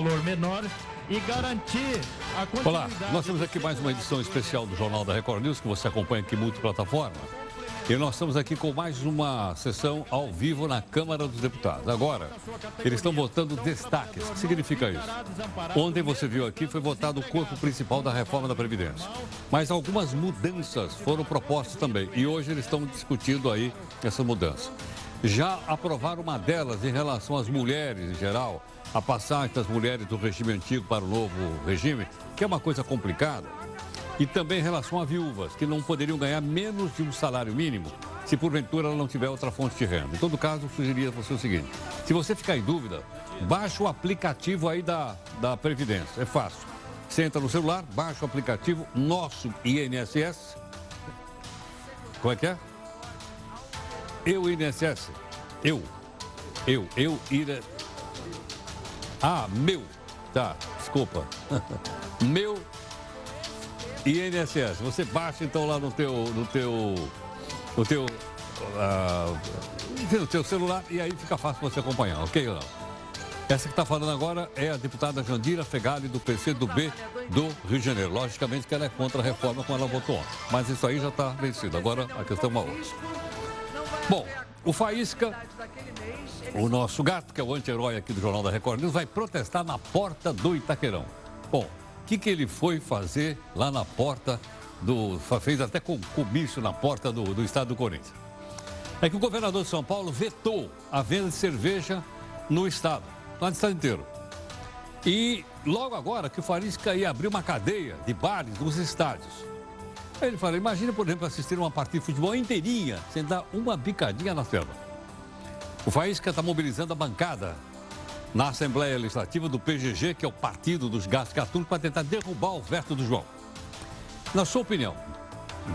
valor menor e garantir a continuidade... Olá, nós temos aqui mais uma edição especial do Jornal da Record News, que você acompanha aqui multiplataforma. E nós estamos aqui com mais uma sessão ao vivo na Câmara dos Deputados. Agora, eles estão votando destaques. O que significa isso? Ontem você viu aqui, foi votado o corpo principal da reforma da Previdência. Mas algumas mudanças foram propostas também. E hoje eles estão discutindo aí essa mudança. Já aprovaram uma delas em relação às mulheres em geral, a passagem das mulheres do regime antigo para o novo regime, que é uma coisa complicada. E também em relação a viúvas, que não poderiam ganhar menos de um salário mínimo se porventura ela não tiver outra fonte de renda. Em todo caso, eu sugeria você o seguinte: se você ficar em dúvida, baixe o aplicativo aí da, da Previdência. É fácil. Você entra no celular, baixa o aplicativo Nosso INSS. Como é que é? Eu INSS. Eu. Eu. Eu ir. Ah, meu. Tá, desculpa. meu INSS. Você baixa então lá no teu, no teu, no teu, uh, no teu celular e aí fica fácil você acompanhar, ok não? Essa que está falando agora é a deputada Jandira Fegali, do PCdoB do Rio de Janeiro. Logicamente que ela é contra a reforma como ela votou ontem. Mas isso aí já está vencido. Agora a questão é uma outra. Bom, o Faísca, o nosso gato, que é o anti-herói aqui do Jornal da Record News, vai protestar na porta do Itaquerão. Bom, que, que ele foi fazer lá na porta do. fez até comício na porta do, do estado do Corinthians. É que o governador de São Paulo vetou a venda de cerveja no estado, lá no estado inteiro. E logo agora que o Farisca ia abrir uma cadeia de bares nos estádios. Aí ele falou, imagina, por exemplo, assistir uma partida de futebol inteirinha, sem dar uma bicadinha na tela. O Faísca está mobilizando a bancada na Assembleia Legislativa do PGG, que é o Partido dos Gastos Gatunos, para tentar derrubar o veto do João. Na sua opinião,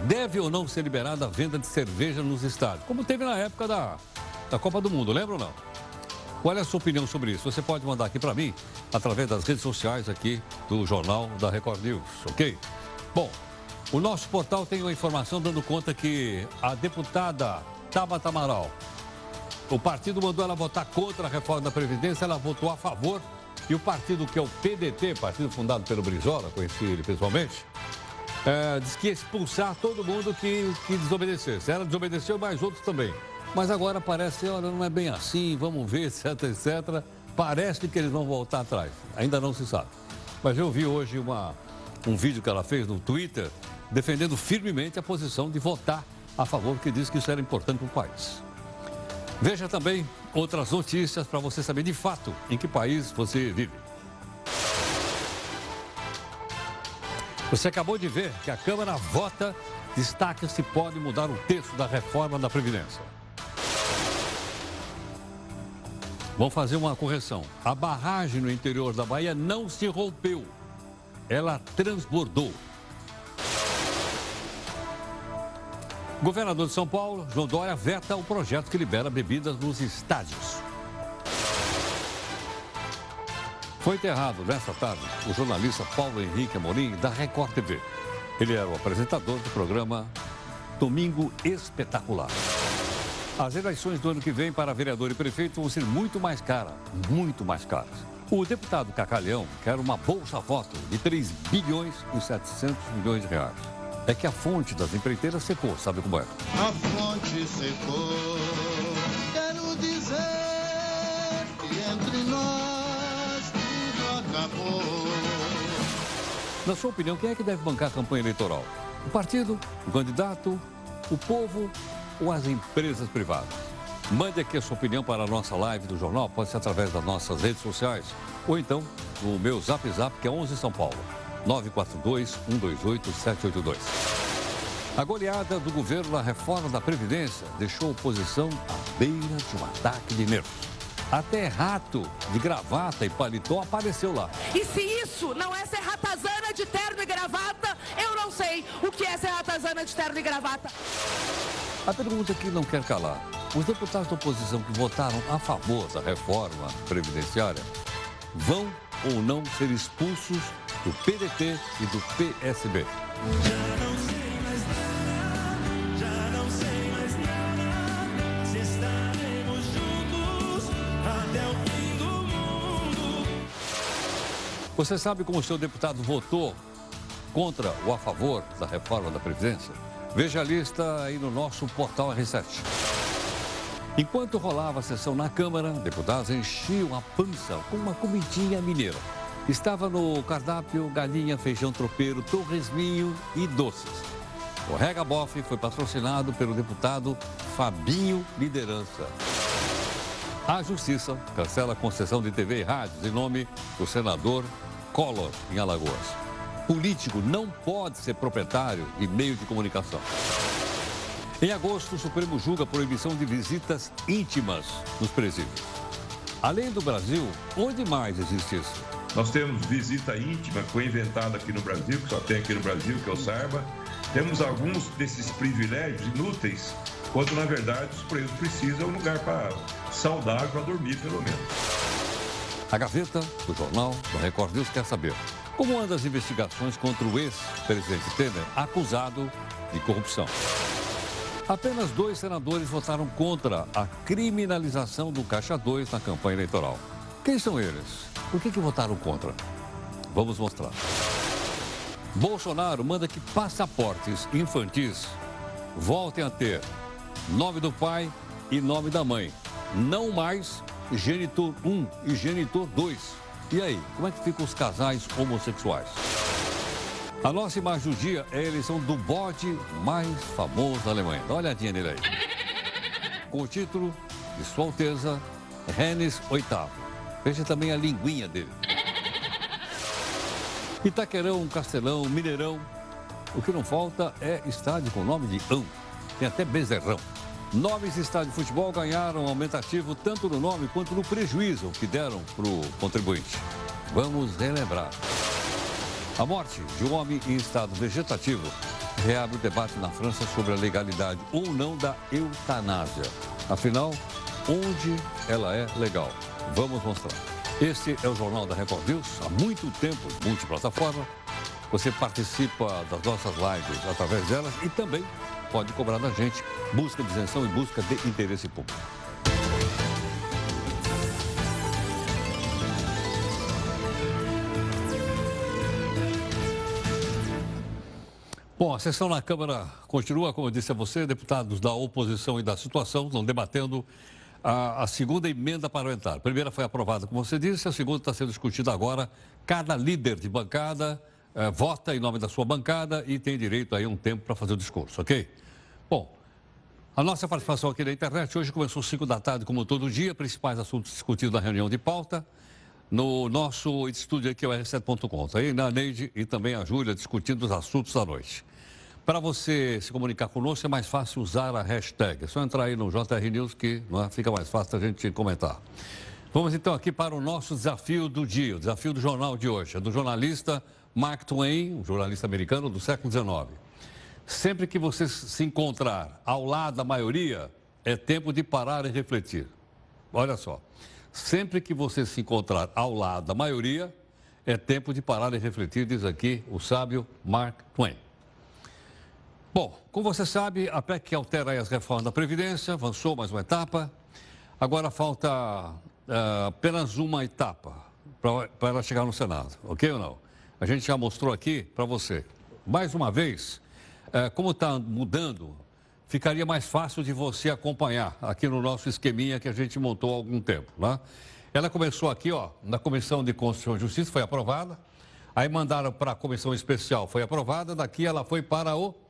deve ou não ser liberada a venda de cerveja nos estádios, como teve na época da, da Copa do Mundo, lembra ou não? Qual é a sua opinião sobre isso? Você pode mandar aqui para mim através das redes sociais aqui do Jornal da Record News, ok? Bom, o nosso portal tem uma informação dando conta que a deputada Tabata Amaral o partido mandou ela votar contra a reforma da Previdência, ela votou a favor. E o partido que é o PDT, partido fundado pelo Brizola, conheci ele pessoalmente, é, diz que ia expulsar todo mundo que, que desobedecesse. Ela desobedeceu, mas outros também. Mas agora parece, olha, não é bem assim, vamos ver, etc, etc. Parece que eles vão voltar atrás. Ainda não se sabe. Mas eu vi hoje uma, um vídeo que ela fez no Twitter defendendo firmemente a posição de votar a favor, que diz que isso era importante para o país. Veja também outras notícias para você saber de fato em que país você vive. Você acabou de ver que a Câmara vota, destaca se pode mudar o texto da reforma da Previdência. Vamos fazer uma correção. A barragem no interior da Bahia não se rompeu, ela transbordou. Governador de São Paulo, João Dória, veta o projeto que libera bebidas nos estádios. Foi enterrado nesta tarde o jornalista Paulo Henrique Amorim, da Record TV. Ele era o apresentador do programa Domingo Espetacular. As eleições do ano que vem para vereador e prefeito vão ser muito mais caras, muito mais caras. O deputado Cacalhão quer uma bolsa-voto de 3 bilhões e 700 milhões de reais é que a fonte das empreiteiras secou, sabe como é? A fonte secou, quero dizer que entre nós tudo acabou. Na sua opinião, quem é que deve bancar a campanha eleitoral? O partido, o candidato, o povo ou as empresas privadas? Mande aqui a sua opinião para a nossa live do jornal, pode ser através das nossas redes sociais ou então o meu zap zap, que é 11 São Paulo. 942-128-782. A goleada do governo na reforma da Previdência deixou a oposição à beira de um ataque de nervos. Até rato de gravata e paletó apareceu lá. E se isso não é ser ratazana de terno e gravata, eu não sei o que é ser ratazana de terno e gravata. A pergunta que não quer calar. Os deputados da oposição que votaram a favor da reforma previdenciária vão ou não ser expulsos do PDT e do PSB. Você sabe como o seu deputado votou contra ou a favor da reforma da Previdência? Veja a lista aí no nosso portal R7. Enquanto rolava a sessão na Câmara, deputados enchiam a pança com uma comidinha mineira. Estava no cardápio galinha, feijão tropeiro, torresminho e doces. O Rega Boff foi patrocinado pelo deputado Fabinho Liderança. A Justiça cancela a concessão de TV e rádios em nome do senador Collor, em Alagoas. Político não pode ser proprietário de meio de comunicação. Em agosto, o Supremo julga a proibição de visitas íntimas nos presídios. Além do Brasil, onde mais existe isso? Nós temos visita íntima, que foi inventada aqui no Brasil, que só tem aqui no Brasil, que eu saiba. Temos alguns desses privilégios inúteis, quando na verdade os presos precisam de um lugar para saudável para dormir, pelo menos. A Gazeta, do jornal, do Record News quer saber como andam as investigações contra o ex-presidente Temer, acusado de corrupção. Apenas dois senadores votaram contra a criminalização do Caixa 2 na campanha eleitoral. Quem são eles? Por que, que votaram contra? Vamos mostrar. Bolsonaro manda que passaportes infantis voltem a ter nome do pai e nome da mãe. Não mais genitor 1 e genitor 2. E aí, como é que ficam os casais homossexuais? A nossa imagem do dia é a eleição do bode mais famoso da Alemanha. Dá uma olhadinha nele aí. Com o título de Sua Alteza Renes VIII. Veja também a linguinha dele. Itaquerão, Castelão, Mineirão. O que não falta é estádio com nome de ão. Tem até bezerrão. Nove estádios de futebol ganharam aumentativo tanto no nome quanto no prejuízo que deram para o contribuinte. Vamos relembrar. A morte de um homem em estado vegetativo reabre o debate na França sobre a legalidade ou não da eutanásia. Afinal, onde ela é legal? Vamos mostrar. Este é o Jornal da Record News, há muito tempo, multiplataforma. Você participa das nossas lives através delas e também pode cobrar da gente busca de isenção e busca de interesse público. Bom, a sessão na Câmara continua, como eu disse a você, deputados da oposição e da situação estão debatendo a, a, segunda emenda parlamentar. A primeira foi aprovada, como você disse, a segunda está sendo discutida agora. Cada líder de bancada eh, vota em nome da sua bancada e tem direito aí um tempo para fazer o discurso, ok? Bom, a nossa participação aqui na internet hoje começou às 5 da tarde, como todo dia, principais assuntos discutidos na reunião de pauta. No nosso estúdio aqui, o R7.com. Está aí na Neide e também a Júlia discutindo os assuntos da noite. Para você se comunicar conosco, é mais fácil usar a hashtag. É só entrar aí no JR News que é? fica mais fácil a gente comentar. Vamos então aqui para o nosso desafio do dia, o desafio do jornal de hoje. É do jornalista Mark Twain, um jornalista americano do século XIX. Sempre que você se encontrar ao lado da maioria, é tempo de parar e refletir. Olha só. Sempre que você se encontrar ao lado da maioria, é tempo de parar e refletir, diz aqui o sábio Mark Twain. Bom, como você sabe, a PEC que altera as reformas da Previdência avançou mais uma etapa. Agora falta uh, apenas uma etapa para ela chegar no Senado, ok ou não? A gente já mostrou aqui para você. Mais uma vez, uh, como está mudando, ficaria mais fácil de você acompanhar aqui no nosso esqueminha que a gente montou há algum tempo. Né? Ela começou aqui, ó, na Comissão de Constituição e Justiça, foi aprovada. Aí mandaram para a Comissão Especial, foi aprovada. Daqui ela foi para o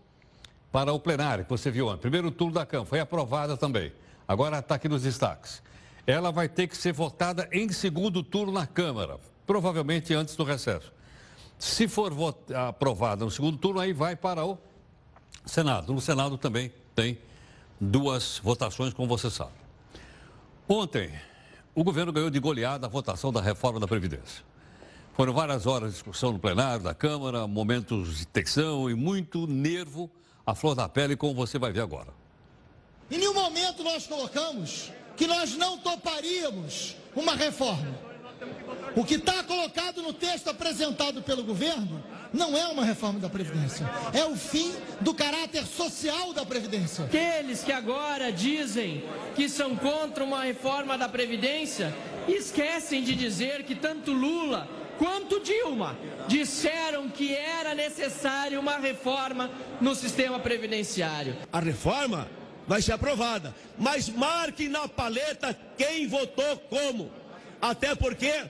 para o plenário, que você viu ontem. Primeiro turno da Câmara, foi aprovada também. Agora está aqui nos destaques. Ela vai ter que ser votada em segundo turno na Câmara, provavelmente antes do recesso. Se for aprovada no segundo turno, aí vai para o Senado. No Senado também tem duas votações, como você sabe. Ontem, o governo ganhou de goleada a votação da reforma da Previdência. Foram várias horas de discussão no plenário da Câmara, momentos de tensão e muito nervo a flor da pele, como você vai ver agora. Em nenhum momento nós colocamos que nós não toparíamos uma reforma. O que está colocado no texto apresentado pelo governo não é uma reforma da Previdência, é o fim do caráter social da Previdência. Aqueles que agora dizem que são contra uma reforma da Previdência esquecem de dizer que tanto Lula quanto Dilma disseram que era necessária uma reforma no sistema previdenciário. A reforma vai ser aprovada, mas marque na paleta quem votou como. Até porque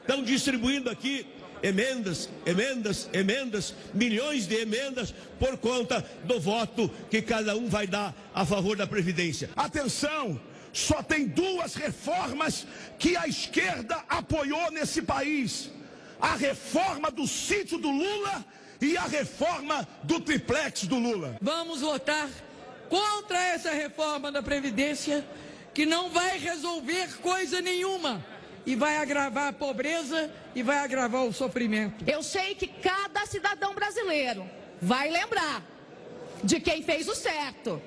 estão distribuindo aqui emendas, emendas, emendas, milhões de emendas por conta do voto que cada um vai dar a favor da Previdência. Atenção! Só tem duas reformas que a esquerda apoiou nesse país: a reforma do sítio do Lula e a reforma do triplex do Lula. Vamos votar contra essa reforma da Previdência que não vai resolver coisa nenhuma e vai agravar a pobreza e vai agravar o sofrimento. Eu sei que cada cidadão brasileiro vai lembrar de quem fez o certo,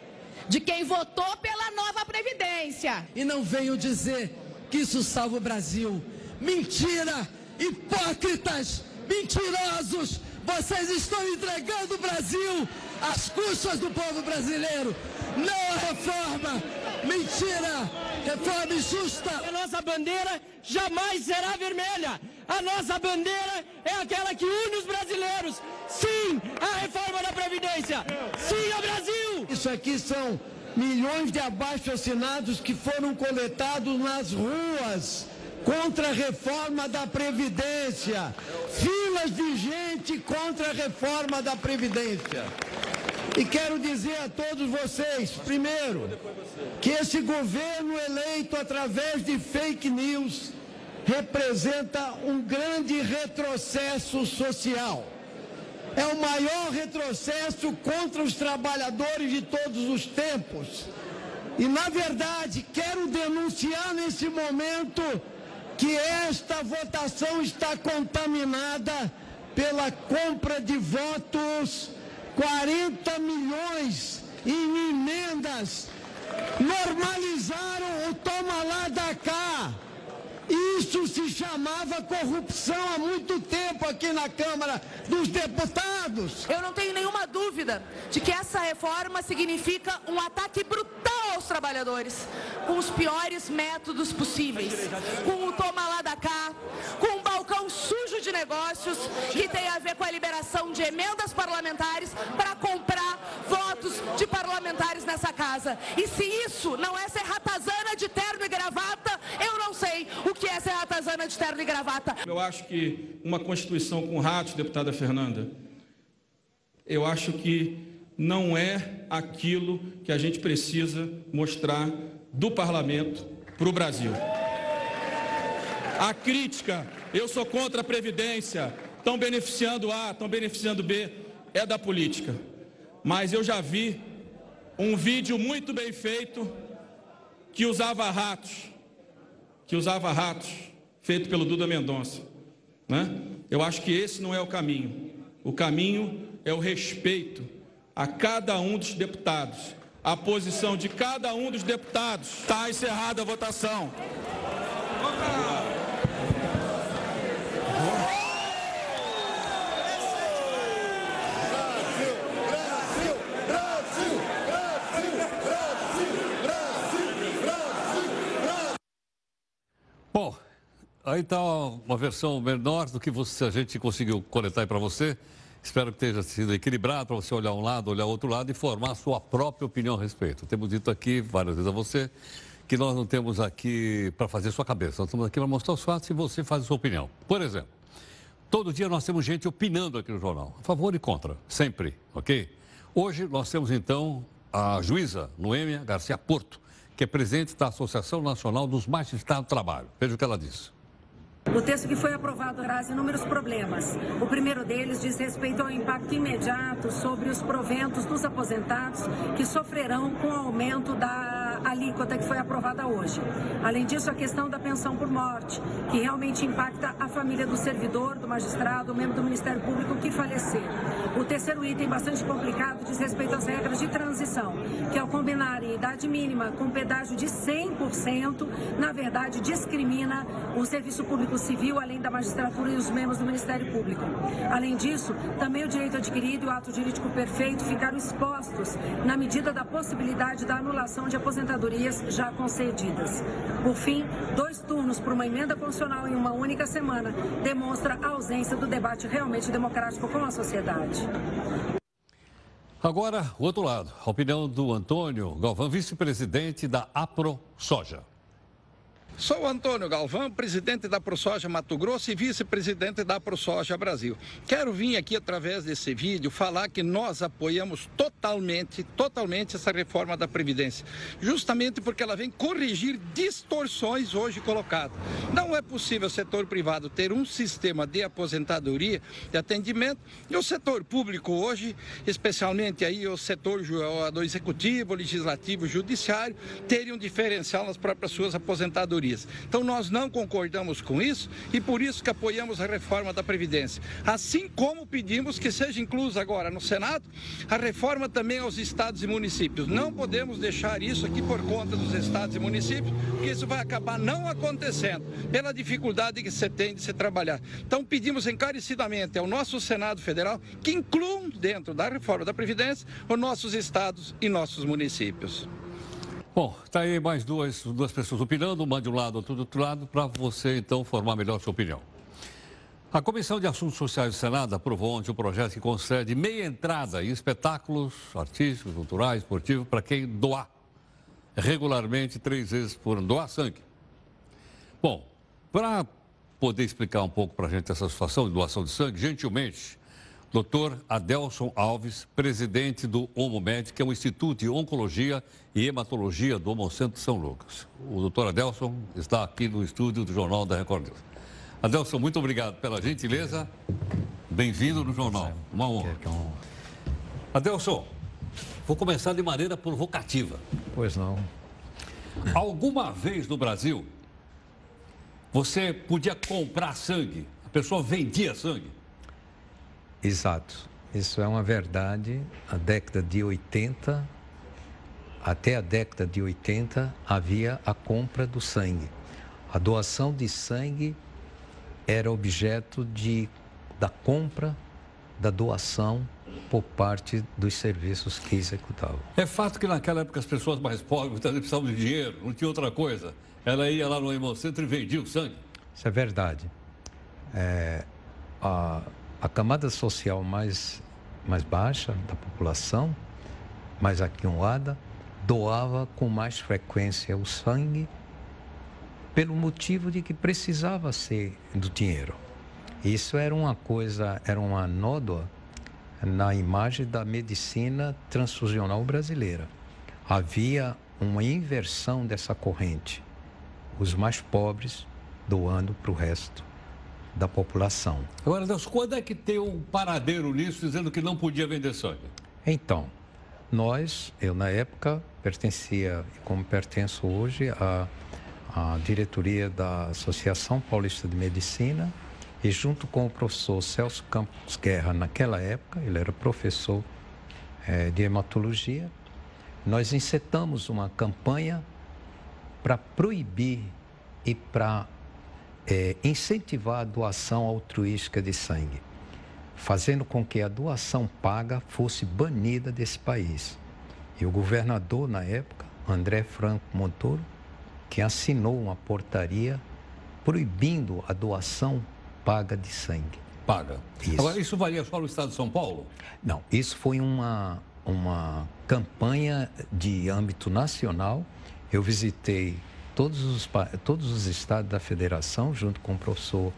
de quem votou pela nova Previdência. E não venham dizer que isso salva o Brasil. Mentira! Hipócritas! Mentirosos! Vocês estão entregando o Brasil às custas do povo brasileiro. Não a reforma! Mentira! Reforma injusta! A nossa bandeira jamais será vermelha. A nossa bandeira é aquela que une os brasileiros. Sim, a reforma da Previdência. Sim ao Brasil! Isso aqui são milhões de abaixo-assinados que foram coletados nas ruas contra a reforma da Previdência. Filas de gente contra a reforma da Previdência. E quero dizer a todos vocês, primeiro, que esse governo eleito através de fake news representa um grande retrocesso social. É o maior retrocesso contra os trabalhadores de todos os tempos. E, na verdade, quero denunciar nesse momento que esta votação está contaminada pela compra de votos 40 milhões em emendas, normalizaram o toma lá da cá. Isso se chamava corrupção há muito tempo aqui na Câmara dos Deputados. Eu não tenho nenhuma dúvida de que essa reforma significa um ataque brutal aos trabalhadores, com os piores métodos possíveis, com o toma lá da cá, com balcão sujo de negócios que tem a ver com a liberação de emendas parlamentares para comprar votos de parlamentares nessa casa. E se isso não é ser ratazana de terno e gravata, eu não sei o que é ser ratazana de terno e gravata. Eu acho que uma Constituição com ratos, deputada Fernanda, eu acho que não é aquilo que a gente precisa mostrar do parlamento para o Brasil. A crítica, eu sou contra a Previdência, estão beneficiando A, estão beneficiando B, é da política. Mas eu já vi um vídeo muito bem feito que usava ratos, que usava ratos, feito pelo Duda Mendonça. Né? Eu acho que esse não é o caminho. O caminho é o respeito a cada um dos deputados. A posição de cada um dos deputados. Está encerrada a votação. Bom, aí está uma versão menor do que você, a gente conseguiu coletar para você. Espero que tenha sido equilibrado para você olhar um lado, olhar outro lado e formar a sua própria opinião a respeito. Temos dito aqui várias vezes a você que nós não temos aqui para fazer sua cabeça, nós estamos aqui para mostrar os fatos e você faz a sua opinião. Por exemplo, todo dia nós temos gente opinando aqui no jornal, a favor e contra, sempre, ok? Hoje nós temos então a juíza Noêmia Garcia Porto, que é presidente da Associação Nacional dos Magistrados do Trabalho. Veja o que ela disse. O texto que foi aprovado traz inúmeros problemas. O primeiro deles diz respeito ao impacto imediato sobre os proventos dos aposentados que sofrerão com o aumento da alíquota que foi aprovada hoje. Além disso, a questão da pensão por morte, que realmente impacta a família do servidor, do magistrado, membro do Ministério Público que falecer. O terceiro item, bastante complicado, diz respeito às regras de transição, que ao combinarem idade mínima com pedágio de 100%, na verdade discrimina o serviço público civil, além da magistratura e os membros do Ministério Público. Além disso, também o direito adquirido e o ato jurídico perfeito ficaram expostos na medida da possibilidade da anulação de aposentadoria aposentadorias já concedidas. Por fim, dois turnos para uma emenda constitucional em uma única semana demonstra a ausência do debate realmente democrático com a sociedade. Agora, o outro lado, a opinião do Antônio Galvão, vice-presidente da APRO Soja. Sou Antônio Galvão, presidente da ProSoja Mato Grosso e vice-presidente da ProSoja Brasil. Quero vir aqui através desse vídeo falar que nós apoiamos totalmente, totalmente essa reforma da Previdência, justamente porque ela vem corrigir distorções hoje colocadas. Não é possível o setor privado ter um sistema de aposentadoria, de atendimento, e o setor público hoje, especialmente aí o setor do executivo, legislativo, judiciário, terem um diferencial nas próprias suas aposentadorias. Então nós não concordamos com isso e por isso que apoiamos a reforma da Previdência. Assim como pedimos que seja inclusa agora no Senado a reforma também aos estados e municípios. Não podemos deixar isso aqui por conta dos estados e municípios, porque isso vai acabar não acontecendo pela dificuldade que você tem de se trabalhar. Então pedimos encarecidamente ao nosso Senado Federal que incluam dentro da reforma da Previdência os nossos estados e nossos municípios. Bom, está aí mais duas, duas pessoas opinando, uma de um lado, outra do outro lado, para você então formar melhor sua opinião. A Comissão de Assuntos Sociais do Senado aprovou ontem um projeto que concede meia entrada em espetáculos artísticos, culturais, esportivos, para quem doar regularmente três vezes por ano, doar sangue. Bom, para poder explicar um pouco para a gente essa situação de doação de sangue, gentilmente, Dr. Adelson Alves, presidente do OMOMED, que é o Instituto de Oncologia e Hematologia do Homocentro São Lucas. O doutor Adelson está aqui no estúdio do Jornal da Record News. Adelson, muito obrigado pela gentileza. Bem-vindo no jornal. Uma honra. Adelson, vou começar de maneira provocativa. Pois não. Alguma vez no Brasil, você podia comprar sangue? A pessoa vendia sangue? Exato. Isso é uma verdade. A década de 80, até a década de 80, havia a compra do sangue. A doação de sangue era objeto de, da compra, da doação por parte dos serviços que executavam. É fato que naquela época as pessoas mais pobres muitas vezes precisavam de dinheiro, não tinha outra coisa. Ela ia lá no Hemocentro e vendia o sangue. Isso é verdade. É, a, a camada social mais, mais baixa da população, mais aquinhoada, doava com mais frequência o sangue pelo motivo de que precisava ser do dinheiro. Isso era uma coisa, era uma nódoa na imagem da medicina transfusional brasileira. Havia uma inversão dessa corrente. Os mais pobres doando para o resto da população. Agora, Deus, quando é que tem um paradeiro nisso dizendo que não podia vender sangue? Então, nós, eu na época pertencia, como pertenço hoje, à, à diretoria da Associação Paulista de Medicina e junto com o professor Celso Campos Guerra, naquela época, ele era professor é, de hematologia, nós encetamos uma campanha para proibir e para é, incentivar a doação altruística de sangue, fazendo com que a doação paga fosse banida desse país. E o governador, na época, André Franco Montoro, que assinou uma portaria proibindo a doação paga de sangue. Paga. Isso. Agora, isso valia só no estado de São Paulo? Não, isso foi uma, uma campanha de âmbito nacional. Eu visitei todos os, todos os estados da federação, junto com o professor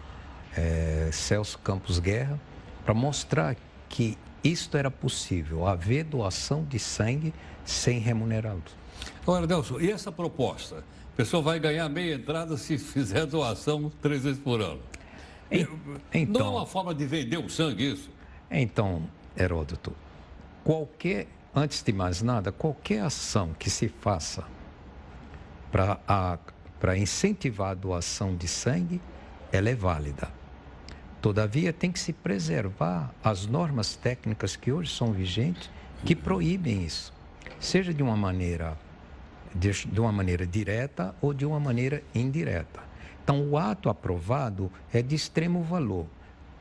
é, Celso Campos Guerra, para mostrar que isto era possível, haver doação de sangue sem remunerá-lo. Agora, Nelson, e essa proposta? A pessoa vai ganhar meia entrada se fizer doação três vezes por ano. Então, Não é uma forma de vender o sangue isso? Então, Heródoto, qualquer, antes de mais nada, qualquer ação que se faça para incentivar a doação de sangue, ela é válida. Todavia, tem que se preservar as normas técnicas que hoje são vigentes que proíbem isso, seja de uma maneira de, de uma maneira direta ou de uma maneira indireta. Então, o ato aprovado é de extremo valor,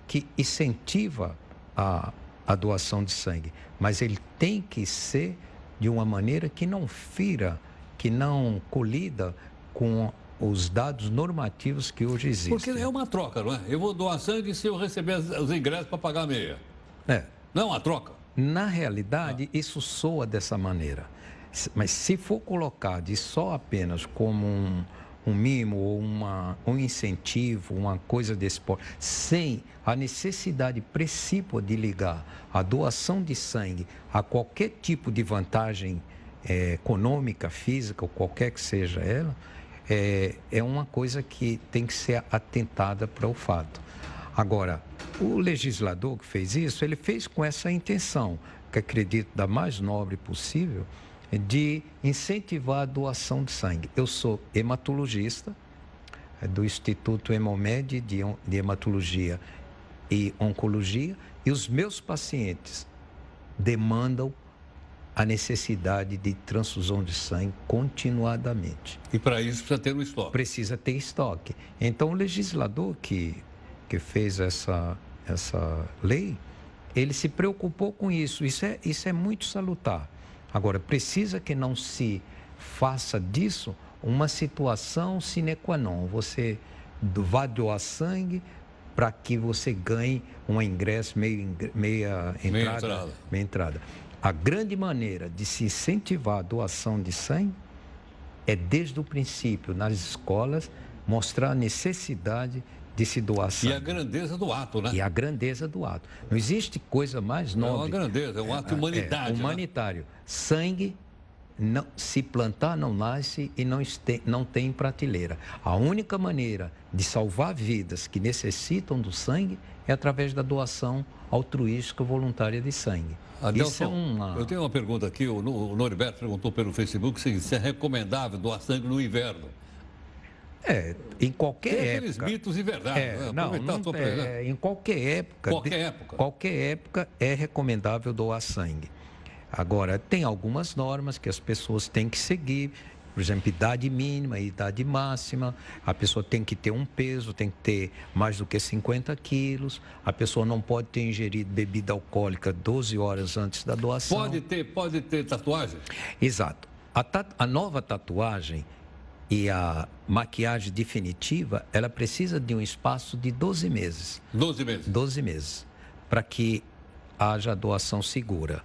que incentiva a, a doação de sangue, mas ele tem que ser de uma maneira que não fira que não colida com os dados normativos que hoje existem. Porque é uma troca, não é? Eu vou doar sangue se eu receber os ingressos para pagar a meia. É. Não é uma troca. Na realidade, ah. isso soa dessa maneira. Mas se for colocado só apenas como um, um mimo ou uma, um incentivo, uma coisa desse porte, sem a necessidade precípua de ligar a doação de sangue a qualquer tipo de vantagem é, econômica, física ou qualquer que seja ela, é, é uma coisa que tem que ser atentada para o fato. Agora, o legislador que fez isso, ele fez com essa intenção, que acredito da mais nobre possível, de incentivar a doação de sangue. Eu sou hematologista é do Instituto Hemomed de, de Hematologia e Oncologia e os meus pacientes demandam a necessidade de transfusão de sangue continuadamente. E para isso precisa ter um estoque. Precisa ter estoque. Então o legislador que, que fez essa, essa lei, ele se preocupou com isso. Isso é, isso é muito salutar. Agora, precisa que não se faça disso uma situação sine qua non. Você vá doar sangue para que você ganhe um ingresso, meia entrada. Meia entrada. Meia entrada. A grande maneira de se incentivar a doação de sangue é, desde o princípio, nas escolas, mostrar a necessidade de se doar sangue. E a grandeza do ato, né? E a grandeza do ato. Não existe coisa mais nobre. É uma grandeza, é um ato humanitário. É, é humanitário. Né? Sangue, não, se plantar, não nasce e não, este, não tem prateleira. A única maneira de salvar vidas que necessitam do sangue é através da doação altruística voluntária de sangue. Adelson, Isso é uma... eu tenho uma pergunta aqui, o Norberto perguntou pelo Facebook se é recomendável doar sangue no inverno. É, em qualquer Tem época. aqueles mitos e verdade. É, né? não, não é, em qualquer época. Qualquer de, época. Qualquer época é recomendável doar sangue. Agora, tem algumas normas que as pessoas têm que seguir. Por exemplo, idade mínima, idade máxima. A pessoa tem que ter um peso, tem que ter mais do que 50 quilos. A pessoa não pode ter ingerido bebida alcoólica 12 horas antes da doação. Pode ter, pode ter tatuagem? Exato. A, a nova tatuagem e a maquiagem definitiva, ela precisa de um espaço de 12 meses. 12 meses? 12 meses. Para que haja doação segura.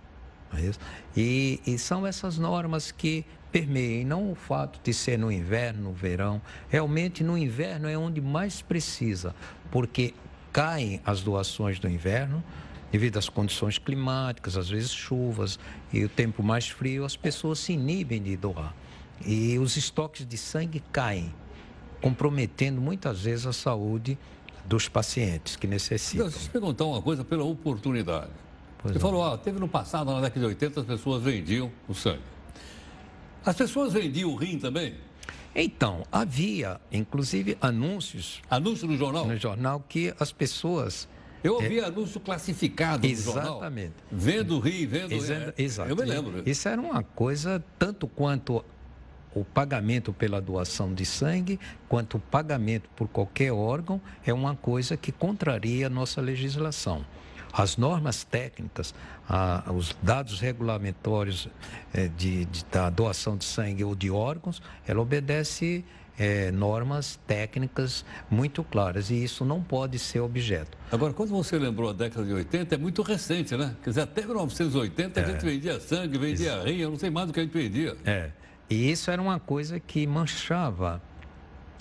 É e, e, são essas normas que permeiam, não o fato de ser no inverno, no verão. Realmente, no inverno é onde mais precisa, porque caem as doações do inverno devido às condições climáticas, às vezes chuvas e o tempo mais frio, as pessoas se inibem de doar e os estoques de sangue caem, comprometendo muitas vezes a saúde dos pacientes que necessitam. Deixa eu te perguntar uma coisa pela oportunidade. Pois Você é. falou, ó, teve no passado, na década de 80, as pessoas vendiam o sangue. As pessoas vendiam o rim também? Então, havia, inclusive, anúncios. Anúncio no jornal? No jornal que as pessoas. Eu ouvi é, anúncio classificado no jornal. Exatamente. Vendo rim, vendo. Exa exato. Eu me lembro. Isso era uma coisa tanto quanto o pagamento pela doação de sangue, quanto o pagamento por qualquer órgão, é uma coisa que contraria a nossa legislação. As normas técnicas, a, os dados regulatórios é, de, de, da doação de sangue ou de órgãos, ela obedece é, normas técnicas muito claras e isso não pode ser objeto. Agora, quando você lembrou a década de 80, é muito recente, né? Quer dizer, até 1980 é. a gente vendia sangue, vendia rim, eu não sei mais do que a gente vendia. É. E isso era uma coisa que manchava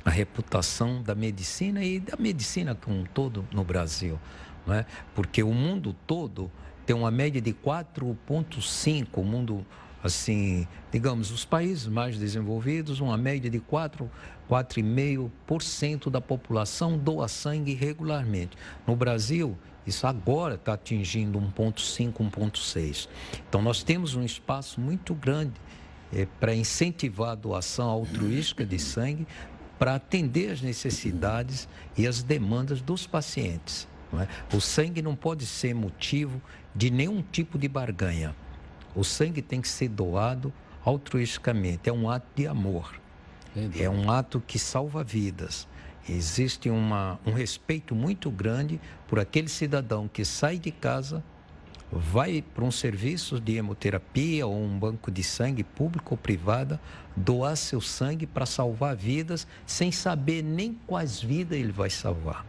a reputação da medicina e da medicina como um todo no Brasil. Não é? Porque o mundo todo tem uma média de 4,5, o mundo, assim, digamos, os países mais desenvolvidos, uma média de 4, 4,5% da população doa sangue regularmente. No Brasil, isso agora está atingindo 1,5, 1,6. Então, nós temos um espaço muito grande é, para incentivar a doação altruística de sangue para atender as necessidades e as demandas dos pacientes. É? O sangue não pode ser motivo de nenhum tipo de barganha. O sangue tem que ser doado altruisticamente. É um ato de amor. Entendi. É um ato que salva vidas. Existe uma, um respeito muito grande por aquele cidadão que sai de casa vai para um serviço de hemoterapia ou um banco de sangue público ou privada doar seu sangue para salvar vidas sem saber nem quais vidas ele vai salvar.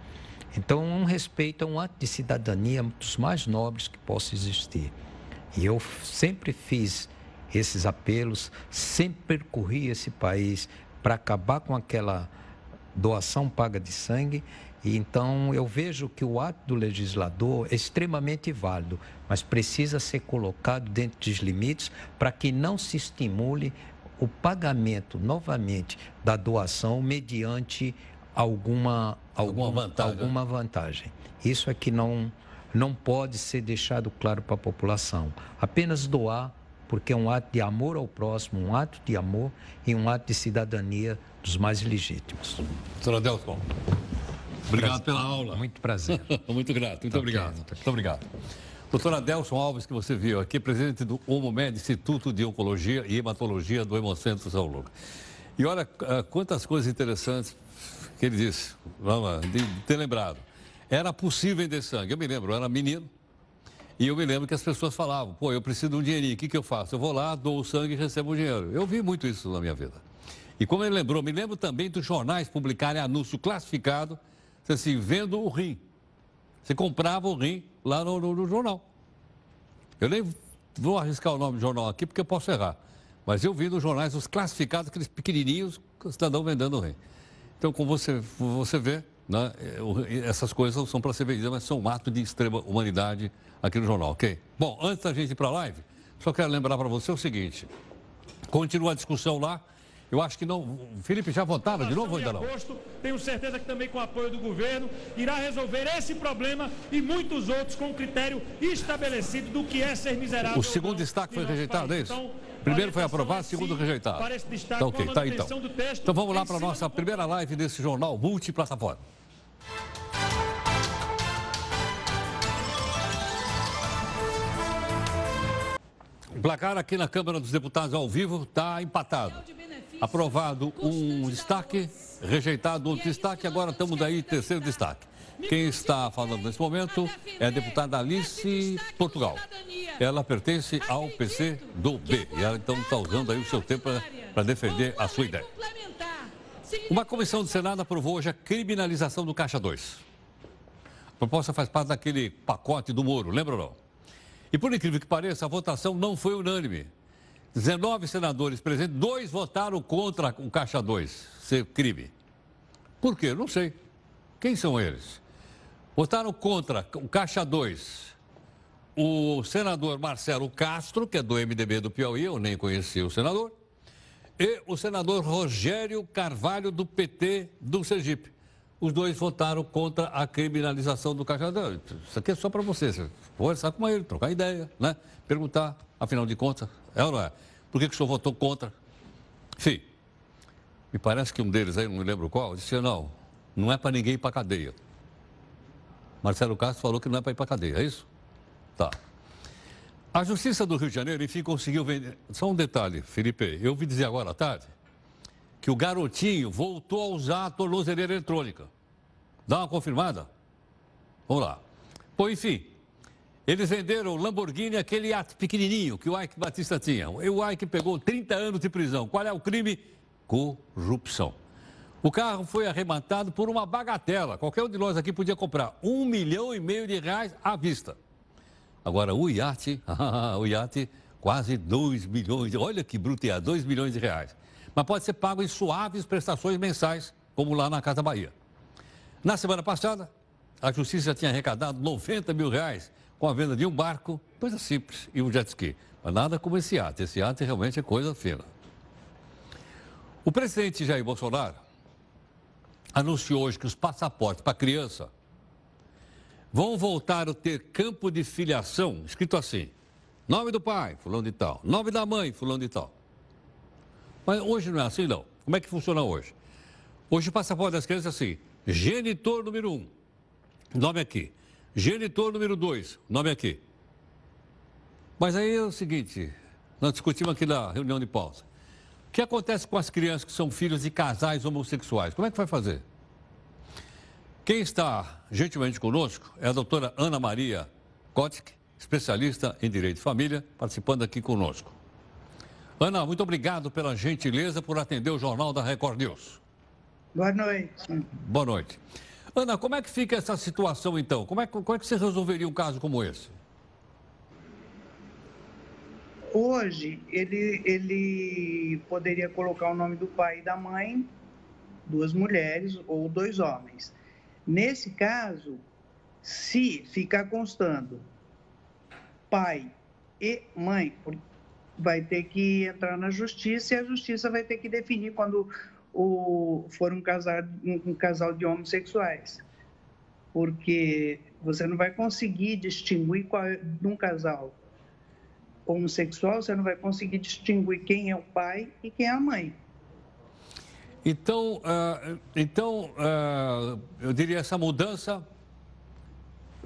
Então, um respeito é um ato de cidadania dos mais nobres que possa existir. E eu sempre fiz esses apelos, sempre percorri esse país para acabar com aquela doação paga de sangue. E então eu vejo que o ato do legislador é extremamente válido, mas precisa ser colocado dentro dos limites para que não se estimule o pagamento novamente da doação mediante alguma, alguma, vantagem. alguma vantagem. Isso é que não, não pode ser deixado claro para a população. Apenas doar, porque é um ato de amor ao próximo, um ato de amor e um ato de cidadania dos mais legítimos. Doutora Delson, obrigado pela aula. Muito prazer. muito grato, muito obrigado. Muito obrigado. Doutora Delson Alves, que você viu aqui, presidente do OMOMED, Instituto de Oncologia e Hematologia do Hemocentro São Lucas. E olha ah, quantas coisas interessantes que ele disse, vamos lá, de ter lembrado. Era possível vender sangue. Eu me lembro, eu era menino, e eu me lembro que as pessoas falavam, pô, eu preciso de um dinheirinho, o que, que eu faço? Eu vou lá, dou o sangue e recebo o dinheiro. Eu vi muito isso na minha vida. E como ele lembrou, me lembro também dos jornais publicarem anúncio classificado, assim, vendo o rim. Você comprava o rim lá no, no, no jornal. Eu nem vou arriscar o nome do jornal aqui porque eu posso errar. Mas eu vi nos jornais os classificados, aqueles pequenininhos, que o cidadão vendendo o rim. Então, como você, você vê, né, essas coisas são para ser vendidas, mas são um ato de extrema humanidade aqui no jornal, ok? Bom, antes da gente ir para a live, só quero lembrar para você o seguinte: continua a discussão lá eu acho que não. Felipe, já votaram de novo ou ainda não? Agosto, tenho certeza que também com o apoio do governo irá resolver esse problema e muitos outros com o critério estabelecido do que é ser miserável. O segundo destaque foi rejeitado, é isso? Então, Primeiro foi aprovado, segundo rejeitado. Tá ok, tá então. Então vamos lá para a nossa primeira live desse jornal multiplataforma. O placar aqui na Câmara dos Deputados ao vivo está empatado. Aprovado um destaque, rejeitado outro destaque, agora estamos aí terceiro destaque. Quem está falando nesse momento é a deputada Alice Portugal. Ela pertence ao PC do B e ela então está usando aí o seu tempo para defender a sua ideia. Uma comissão do Senado aprovou hoje a criminalização do Caixa 2. A proposta faz parte daquele pacote do Moro, lembra ou não? E por incrível que pareça, a votação não foi unânime. 19 senadores presentes, dois votaram contra o Caixa 2 ser crime. Por quê? Não sei. Quem são eles? Votaram contra o Caixa 2 o senador Marcelo Castro, que é do MDB do Piauí, eu nem conhecia o senador, e o senador Rogério Carvalho, do PT do Sergipe. Os dois votaram contra a criminalização do Caixa 2. Isso aqui é só para você. Você conversar com ele, trocar ideia, né? Perguntar, afinal de contas, é ou não é? Por que, que o senhor votou contra? Enfim, me parece que um deles aí, não me lembro qual, disse: não, não é para ninguém ir para cadeia. Marcelo Castro falou que não é para ir para cadeia, é isso? Tá. A Justiça do Rio de Janeiro, enfim, conseguiu vender. Só um detalhe, Felipe. Eu ouvi dizer agora à tarde que o garotinho voltou a usar a tornozeleira eletrônica. Dá uma confirmada? Vamos lá. Pô, enfim, eles venderam o Lamborghini, aquele ato pequenininho que o Ike Batista tinha. O Ike pegou 30 anos de prisão. Qual é o crime? Corrupção. O carro foi arrematado por uma bagatela. Qualquer um de nós aqui podia comprar um milhão e meio de reais à vista. Agora, o iate, o iate, quase 2 milhões, olha que brutear, 2 milhões de reais. Mas pode ser pago em suaves prestações mensais, como lá na Casa Bahia. Na semana passada, a Justiça tinha arrecadado 90 mil reais com a venda de um barco, coisa simples, e um jet ski. Mas nada como esse iate. Esse iate realmente é coisa fina. O presidente Jair Bolsonaro anunciou hoje que os passaportes para criança vão voltar a ter campo de filiação escrito assim: nome do pai, fulano de tal, nome da mãe, fulano de tal. Mas hoje não é assim, não. Como é que funciona hoje? Hoje o passaporte das crianças é assim: genitor número um, nome aqui. Genitor número 2, nome aqui. Mas aí é o seguinte, nós discutimos aqui na reunião de pausa. O que acontece com as crianças que são filhos de casais homossexuais? Como é que vai fazer? Quem está gentilmente conosco é a doutora Ana Maria Kotick, especialista em direito de família, participando aqui conosco. Ana, muito obrigado pela gentileza por atender o Jornal da Record News. Boa noite. Boa noite. Ana, como é que fica essa situação então? Como é, como é que você resolveria um caso como esse? Hoje, ele, ele poderia colocar o nome do pai e da mãe, duas mulheres ou dois homens. Nesse caso, se ficar constando pai e mãe, vai ter que entrar na justiça e a justiça vai ter que definir quando o, for um casal, um casal de homossexuais. Porque você não vai conseguir distinguir qual é, num casal homossexual, você não vai conseguir distinguir quem é o pai e quem é a mãe. Então, uh, então uh, eu diria essa mudança,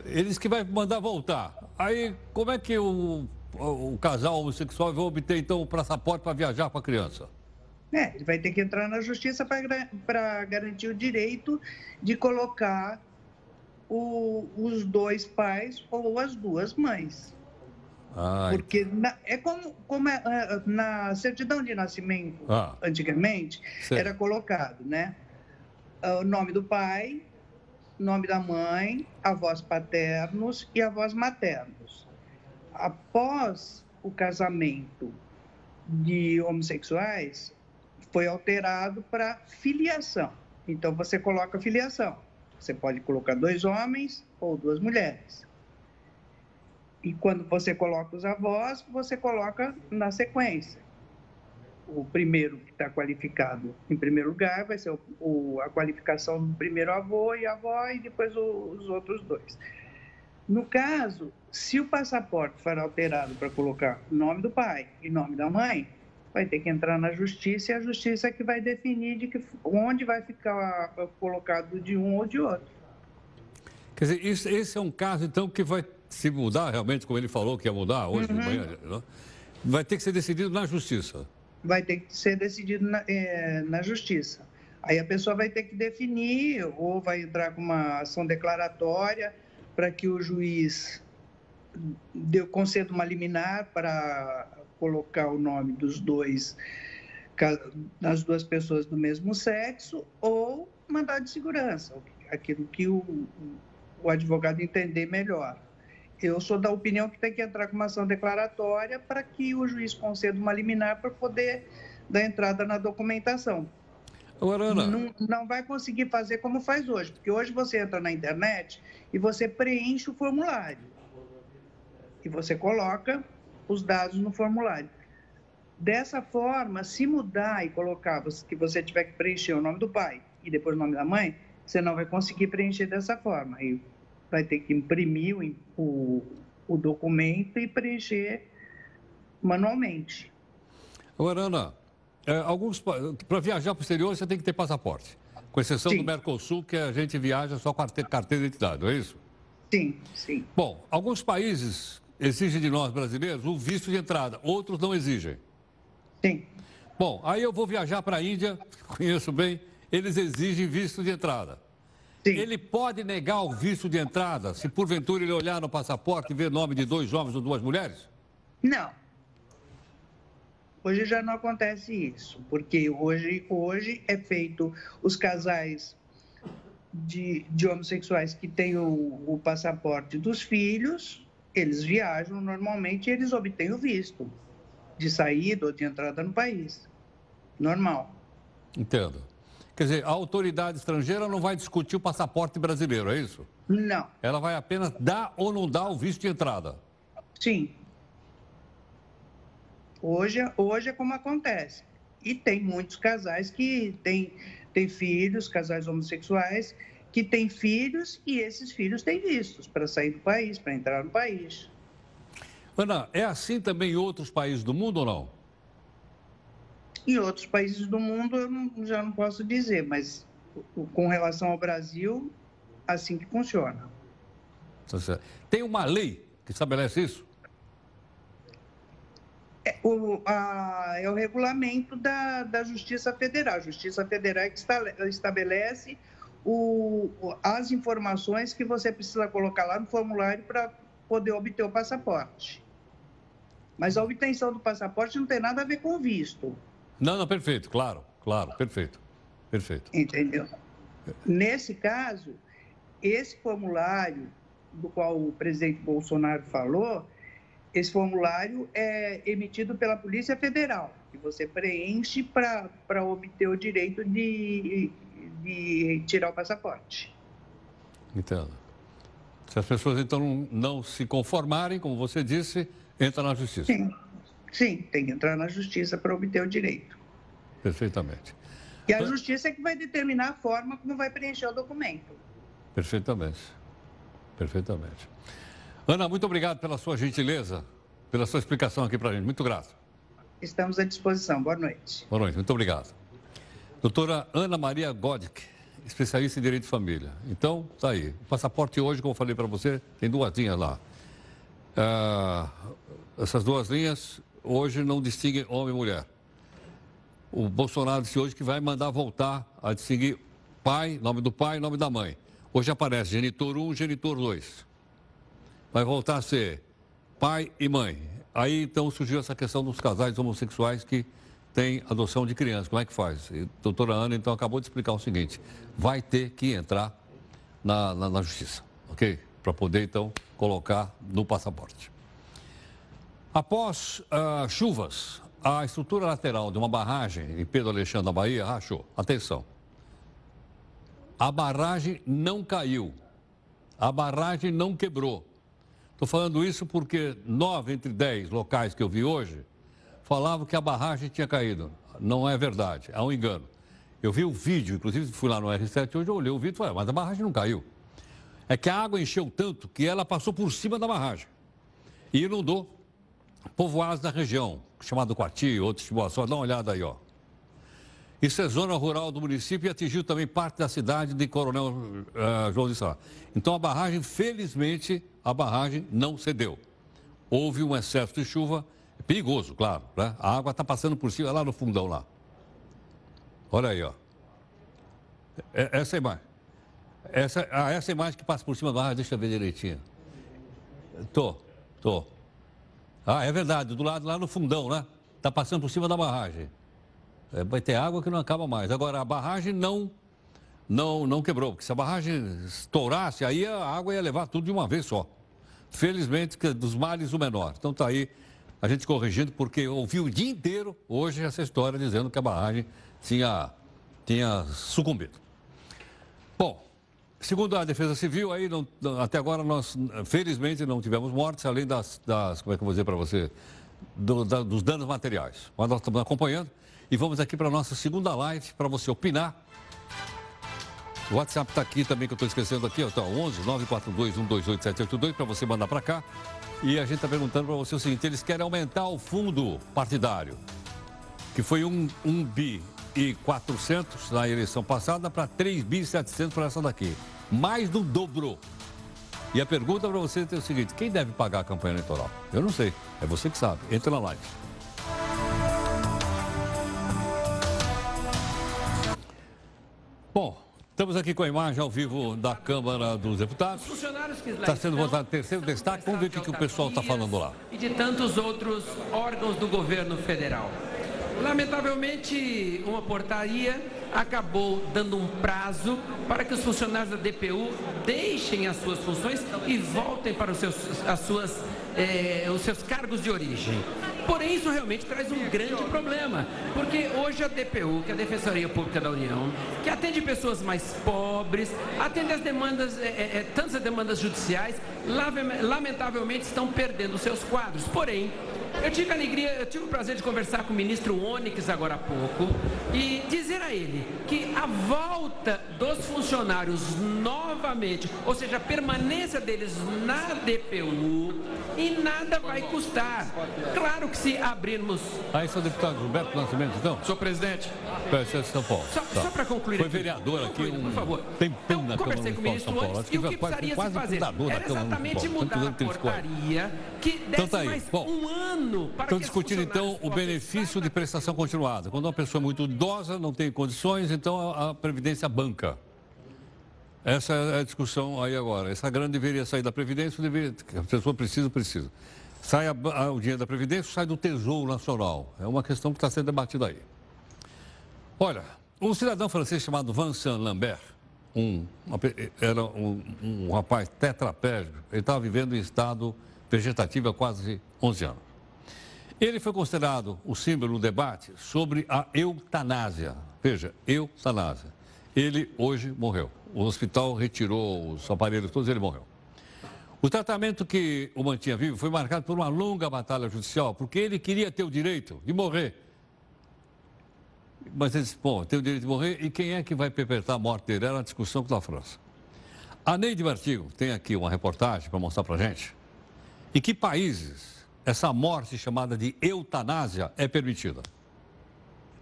eles que vai mandar voltar. Aí, como é que o, o, o casal homossexual vai obter, então, o passaporte para viajar com a criança? É, ele vai ter que entrar na justiça para garantir o direito de colocar o, os dois pais ou as duas mães. Ai. Porque na, é como, como é, é na certidão de nascimento, ah. antigamente, era colocado, né? O nome do pai, nome da mãe, avós paternos e avós maternos. Após o casamento de homossexuais, foi alterado para filiação. Então você coloca filiação. Você pode colocar dois homens ou duas mulheres. E quando você coloca os avós, você coloca na sequência. O primeiro que está qualificado em primeiro lugar vai ser o, o, a qualificação do primeiro avô e avó, e depois o, os outros dois. No caso, se o passaporte for alterado para colocar nome do pai e nome da mãe, vai ter que entrar na justiça e a justiça é que vai definir de que, onde vai ficar colocado de um ou de outro. Quer dizer, esse é um caso, então, que vai se mudar realmente, como ele falou que ia mudar hoje uhum. de manhã, né? vai ter que ser decidido na justiça. Vai ter que ser decidido na, é, na justiça. Aí a pessoa vai ter que definir ou vai entrar com uma ação declaratória para que o juiz deu, conceda uma liminar para colocar o nome dos dois, das duas pessoas do mesmo sexo, ou mandado de segurança, aquilo que o, o advogado entender melhor. Eu sou da opinião que tem que entrar com uma ação declaratória para que o juiz conceda uma liminar para poder dar entrada na documentação. Agora, Ana... não, não vai conseguir fazer como faz hoje, porque hoje você entra na internet e você preenche o formulário. E você coloca os dados no formulário. Dessa forma, se mudar e colocar que você tiver que preencher o nome do pai e depois o nome da mãe, você não vai conseguir preencher dessa forma. Aí vai ter que imprimir o, o, o documento e preencher manualmente. Agora, Ana, é, alguns para viajar para o exterior você tem que ter passaporte, com exceção sim. do Mercosul, que a gente viaja só com carteira, carteira de identidade, não é isso? Sim, sim. Bom, alguns países exigem de nós brasileiros o visto de entrada, outros não exigem. Sim. Bom, aí eu vou viajar para a Índia, conheço bem, eles exigem visto de entrada. Sim. Ele pode negar o visto de entrada se porventura ele olhar no passaporte e ver nome de dois homens ou duas mulheres? Não. Hoje já não acontece isso, porque hoje, hoje é feito os casais de, de homossexuais que têm o, o passaporte dos filhos, eles viajam normalmente e eles obtêm o visto de saída ou de entrada no país. Normal. Entendo. Quer dizer, a autoridade estrangeira não vai discutir o passaporte brasileiro, é isso? Não. Ela vai apenas dar ou não dar o visto de entrada? Sim. Hoje, hoje é como acontece. E tem muitos casais que têm, têm filhos, casais homossexuais, que têm filhos e esses filhos têm vistos para sair do país, para entrar no país. Ana, é assim também em outros países do mundo ou não? Em outros países do mundo eu não, já não posso dizer, mas com relação ao Brasil, assim que funciona. Tá Tem uma lei que estabelece isso? É o, a, é o regulamento da, da Justiça Federal. A Justiça Federal é que estabelece o, as informações que você precisa colocar lá no formulário para poder obter o passaporte. Mas a obtenção do passaporte não tem nada a ver com visto. Não, não, perfeito, claro, claro, perfeito. Perfeito. Entendeu? Nesse caso, esse formulário do qual o presidente Bolsonaro falou, esse formulário é emitido pela Polícia Federal, que você preenche para obter o direito de, de tirar o passaporte. Entendo. Se as pessoas então não, se conformarem, como você disse, entra na justiça. Sim, sim, tem que entrar na justiça para obter o direito. Perfeitamente. E a justiça é que vai determinar a forma como vai preencher o documento. Perfeitamente. Perfeitamente. Ana, muito obrigado pela sua gentileza, pela sua explicação aqui para a gente. Muito grato. Estamos à disposição. Boa noite. Boa noite, muito obrigado. Doutora Ana Maria Godic, especialista em direito de família. Então, tá aí. O passaporte hoje, como eu falei para você, tem duas linhas lá. Ah, essas duas linhas hoje não distinguem homem e mulher. O Bolsonaro disse hoje que vai mandar voltar a distinguir pai, nome do pai e nome da mãe. Hoje aparece genitor 1, genitor 2. Vai voltar a ser pai e mãe. Aí então surgiu essa questão dos casais homossexuais que têm adoção de crianças. Como é que faz? E a doutora Ana então acabou de explicar o seguinte: vai ter que entrar na, na, na justiça, ok? Para poder então colocar no passaporte. Após uh, chuvas, a estrutura lateral de uma barragem em Pedro Alexandre da Bahia rachou. Atenção. A barragem não caiu. A barragem não quebrou. Estou falando isso porque nove entre dez locais que eu vi hoje falavam que a barragem tinha caído. Não é verdade, é um engano. Eu vi o vídeo, inclusive fui lá no R7 hoje, eu olhei o vídeo e falei, mas a barragem não caiu. É que a água encheu tanto que ela passou por cima da barragem e inundou povoados da região, chamado Coati, outros Só Dá uma olhada aí, ó. Isso é zona rural do município e atingiu também parte da cidade de Coronel uh, João de Sá. Então a barragem, felizmente, a barragem não cedeu. Houve um excesso de chuva, perigoso, claro, né? A água está passando por cima lá no fundão lá. Olha aí, ó. É, essa imagem. Essa, ah, essa imagem que passa por cima da barragem, deixa eu ver direitinho. Tô, tô. Ah, é verdade, do lado lá no fundão, né? Está passando por cima da barragem. É, vai ter água que não acaba mais. Agora, a barragem não, não, não quebrou, porque se a barragem estourasse, aí a água ia levar tudo de uma vez só. Felizmente, dos males o menor. Então está aí a gente corrigindo, porque eu ouvi o dia inteiro hoje essa história dizendo que a barragem tinha, tinha sucumbido. Bom, Segundo a Defesa Civil, aí não, até agora nós, felizmente, não tivemos mortes, além das, das como é que eu vou dizer para você, do, da, dos danos materiais. Mas nós estamos acompanhando e vamos aqui para a nossa segunda live para você opinar. O WhatsApp está aqui também, que eu estou esquecendo aqui, ó, tá, 11 942 128 782 para você mandar para cá. E a gente está perguntando para você o seguinte, eles querem aumentar o fundo partidário, que foi um, um bi e 400 na eleição passada para 3 bi 700 para essa daqui. Mais do dobro. E a pergunta para você é o seguinte: quem deve pagar a campanha eleitoral? Eu não sei. É você que sabe. Entra na live. Bom, estamos aqui com a imagem ao vivo da Câmara dos Deputados. Está sendo votado terceiro destaque. Vamos ver o que, que o pessoal está falando lá. E de tantos outros órgãos do governo federal. Lamentavelmente, uma portaria acabou dando um prazo para que os funcionários da DPU deixem as suas funções e voltem para os seus, as suas, eh, os seus cargos de origem. Porém, isso realmente traz um grande problema, porque hoje a DPU, que é a Defensoria Pública da União, que atende pessoas mais pobres, atende as demandas, é, é, tantas demandas judiciais, lamentavelmente estão perdendo seus quadros. Porém, eu tive a alegria, eu tive o prazer de conversar com o ministro Onyx agora há pouco e dizer a ele que a volta dos funcionários novamente, ou seja, a permanência deles na DPU, e nada vai custar. Claro que se abrirmos. Aí, seu deputado Gilberto Nascimento, então? Senhor presidente. Presidente de São Paulo. Só, tá. só para concluir. Foi vereador aqui, um, por favor. Tem pena na conversei com o ministro Onyx e o que precisaria se fazer era exatamente mudar a portaria que desse então, tá aí. mais Bom, um ano para Estão discutindo, então, o benefício de prestação continuada. Quando uma pessoa é muito idosa, não tem condições, então a, a Previdência banca. Essa é a discussão aí agora. Essa grana deveria sair da Previdência, deveria, a pessoa precisa, precisa. Sai a, a, o dinheiro da Previdência, sai do Tesouro Nacional. É uma questão que está sendo debatida aí. Olha, um cidadão francês chamado Vincent Lambert, um, era um, um rapaz tetraplégico, ele estava vivendo em estado vegetativo há quase 11 anos. Ele foi considerado o símbolo do debate sobre a eutanásia. Veja, eutanásia. Ele hoje morreu. O hospital retirou os aparelhos todos e ele morreu. O tratamento que o mantinha vivo foi marcado por uma longa batalha judicial, porque ele queria ter o direito de morrer. Mas ele disse, bom, tem o direito de morrer e quem é que vai perpetrar a morte dele? Era uma discussão com a França. A Neide Martigo tem aqui uma reportagem para mostrar para a gente em que países essa morte chamada de eutanásia é permitida.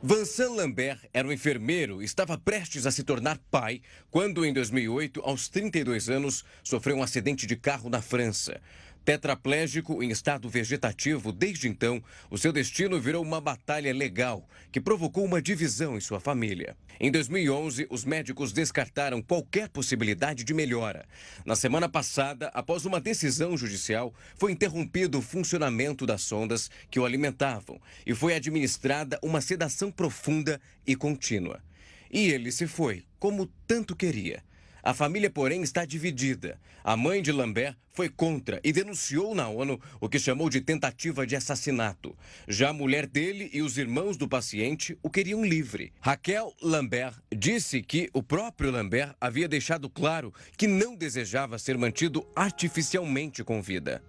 Vincent Lambert era um enfermeiro e estava prestes a se tornar pai quando, em 2008, aos 32 anos, sofreu um acidente de carro na França. Tetraplégico em estado vegetativo, desde então, o seu destino virou uma batalha legal que provocou uma divisão em sua família. Em 2011, os médicos descartaram qualquer possibilidade de melhora. Na semana passada, após uma decisão judicial, foi interrompido o funcionamento das sondas que o alimentavam e foi administrada uma sedação profunda e contínua. E ele se foi, como tanto queria. A família, porém, está dividida. A mãe de Lambert foi contra e denunciou na ONU o que chamou de tentativa de assassinato. Já a mulher dele e os irmãos do paciente o queriam livre. Raquel Lambert disse que o próprio Lambert havia deixado claro que não desejava ser mantido artificialmente com vida.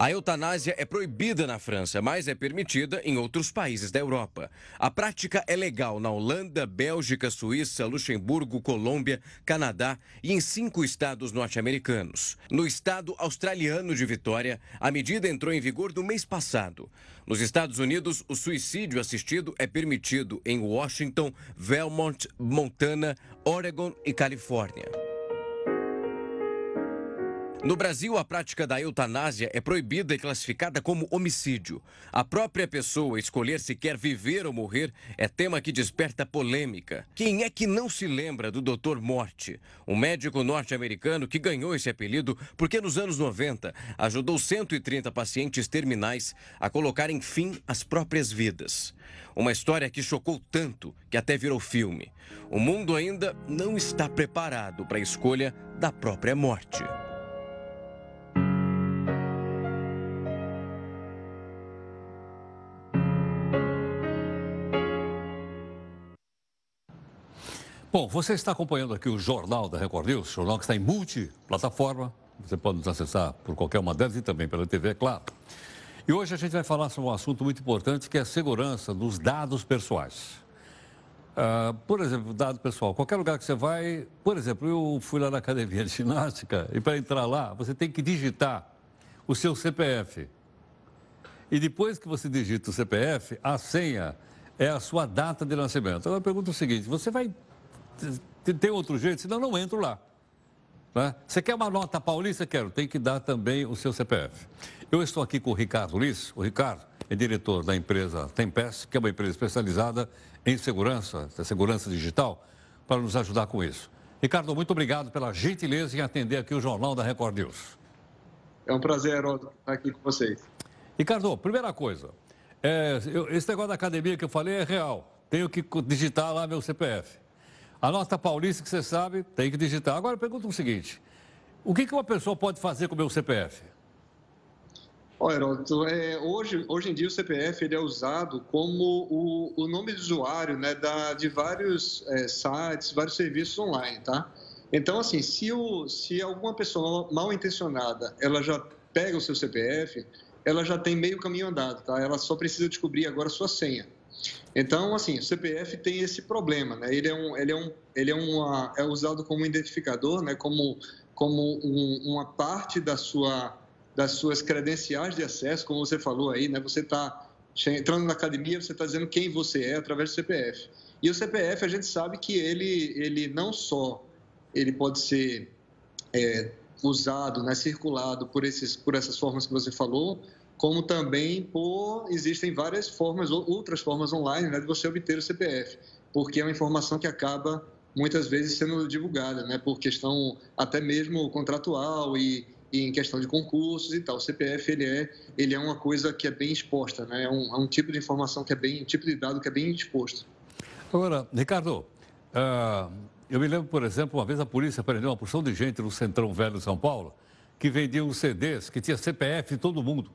A eutanásia é proibida na França, mas é permitida em outros países da Europa. A prática é legal na Holanda, Bélgica, Suíça, Luxemburgo, Colômbia, Canadá e em cinco estados norte-americanos. No estado australiano de Vitória, a medida entrou em vigor no mês passado. Nos Estados Unidos, o suicídio assistido é permitido em Washington, Vermont, Montana, Oregon e Califórnia. No Brasil, a prática da eutanásia é proibida e classificada como homicídio. A própria pessoa escolher se quer viver ou morrer é tema que desperta polêmica. Quem é que não se lembra do Dr. Morte, um médico norte-americano que ganhou esse apelido porque nos anos 90 ajudou 130 pacientes terminais a colocarem fim às próprias vidas. Uma história que chocou tanto que até virou filme. O mundo ainda não está preparado para a escolha da própria morte. Bom, você está acompanhando aqui o Jornal da Record News, jornal que está em multiplataforma. Você pode nos acessar por qualquer uma delas e também pela TV, é claro. E hoje a gente vai falar sobre um assunto muito importante que é a segurança dos dados pessoais. Uh, por exemplo, dado pessoal, qualquer lugar que você vai, por exemplo, eu fui lá na academia de ginástica e para entrar lá você tem que digitar o seu CPF. E depois que você digita o CPF, a senha é a sua data de nascimento. Agora eu pergunto o seguinte: você vai tem outro jeito, senão não entro lá. Né? Você quer uma nota paulista? Quero. Tem que dar também o seu CPF. Eu estou aqui com o Ricardo Liz. O Ricardo é diretor da empresa Tempest, que é uma empresa especializada em segurança, segurança digital, para nos ajudar com isso. Ricardo, muito obrigado pela gentileza em atender aqui o Jornal da Record News. É um prazer estar aqui com vocês. Ricardo, primeira coisa, é, eu, esse negócio da academia que eu falei é real. Tenho que digitar lá meu CPF. A nota paulista, que você sabe, tem que digitar. Agora, pergunta o seguinte: o que, que uma pessoa pode fazer com o meu CPF? Olha, Heródoto, é, hoje, hoje em dia o CPF ele é usado como o, o nome de usuário né, da, de vários é, sites, vários serviços online, tá? Então, assim, se, o, se alguma pessoa mal intencionada, ela já pega o seu CPF, ela já tem meio caminho andado, tá? Ela só precisa descobrir agora a sua senha. Então, assim, o CPF tem esse problema, né? Ele é, um, ele é, um, ele é, uma, é usado como identificador, né? Como, como um, uma parte da sua, das suas credenciais de acesso, como você falou aí, né? Você está entrando na academia, você está dizendo quem você é através do CPF. E o CPF, a gente sabe que ele, ele não só ele pode ser é, usado, né, circulado por, esses, por essas formas que você falou, como também por existem várias formas, outras formas online né, de você obter o CPF, porque é uma informação que acaba muitas vezes sendo divulgada, né, por questão até mesmo contratual e, e em questão de concursos e tal. O CPF ele é, ele é uma coisa que é bem exposta, né, é um, é um tipo de informação que é bem, um tipo de dado que é bem exposto. Agora, Ricardo, uh, eu me lembro, por exemplo, uma vez a polícia prendeu uma porção de gente no Centrão Velho de São Paulo que vendiam CDs que tinha CPF de todo mundo.